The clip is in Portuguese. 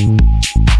Hungry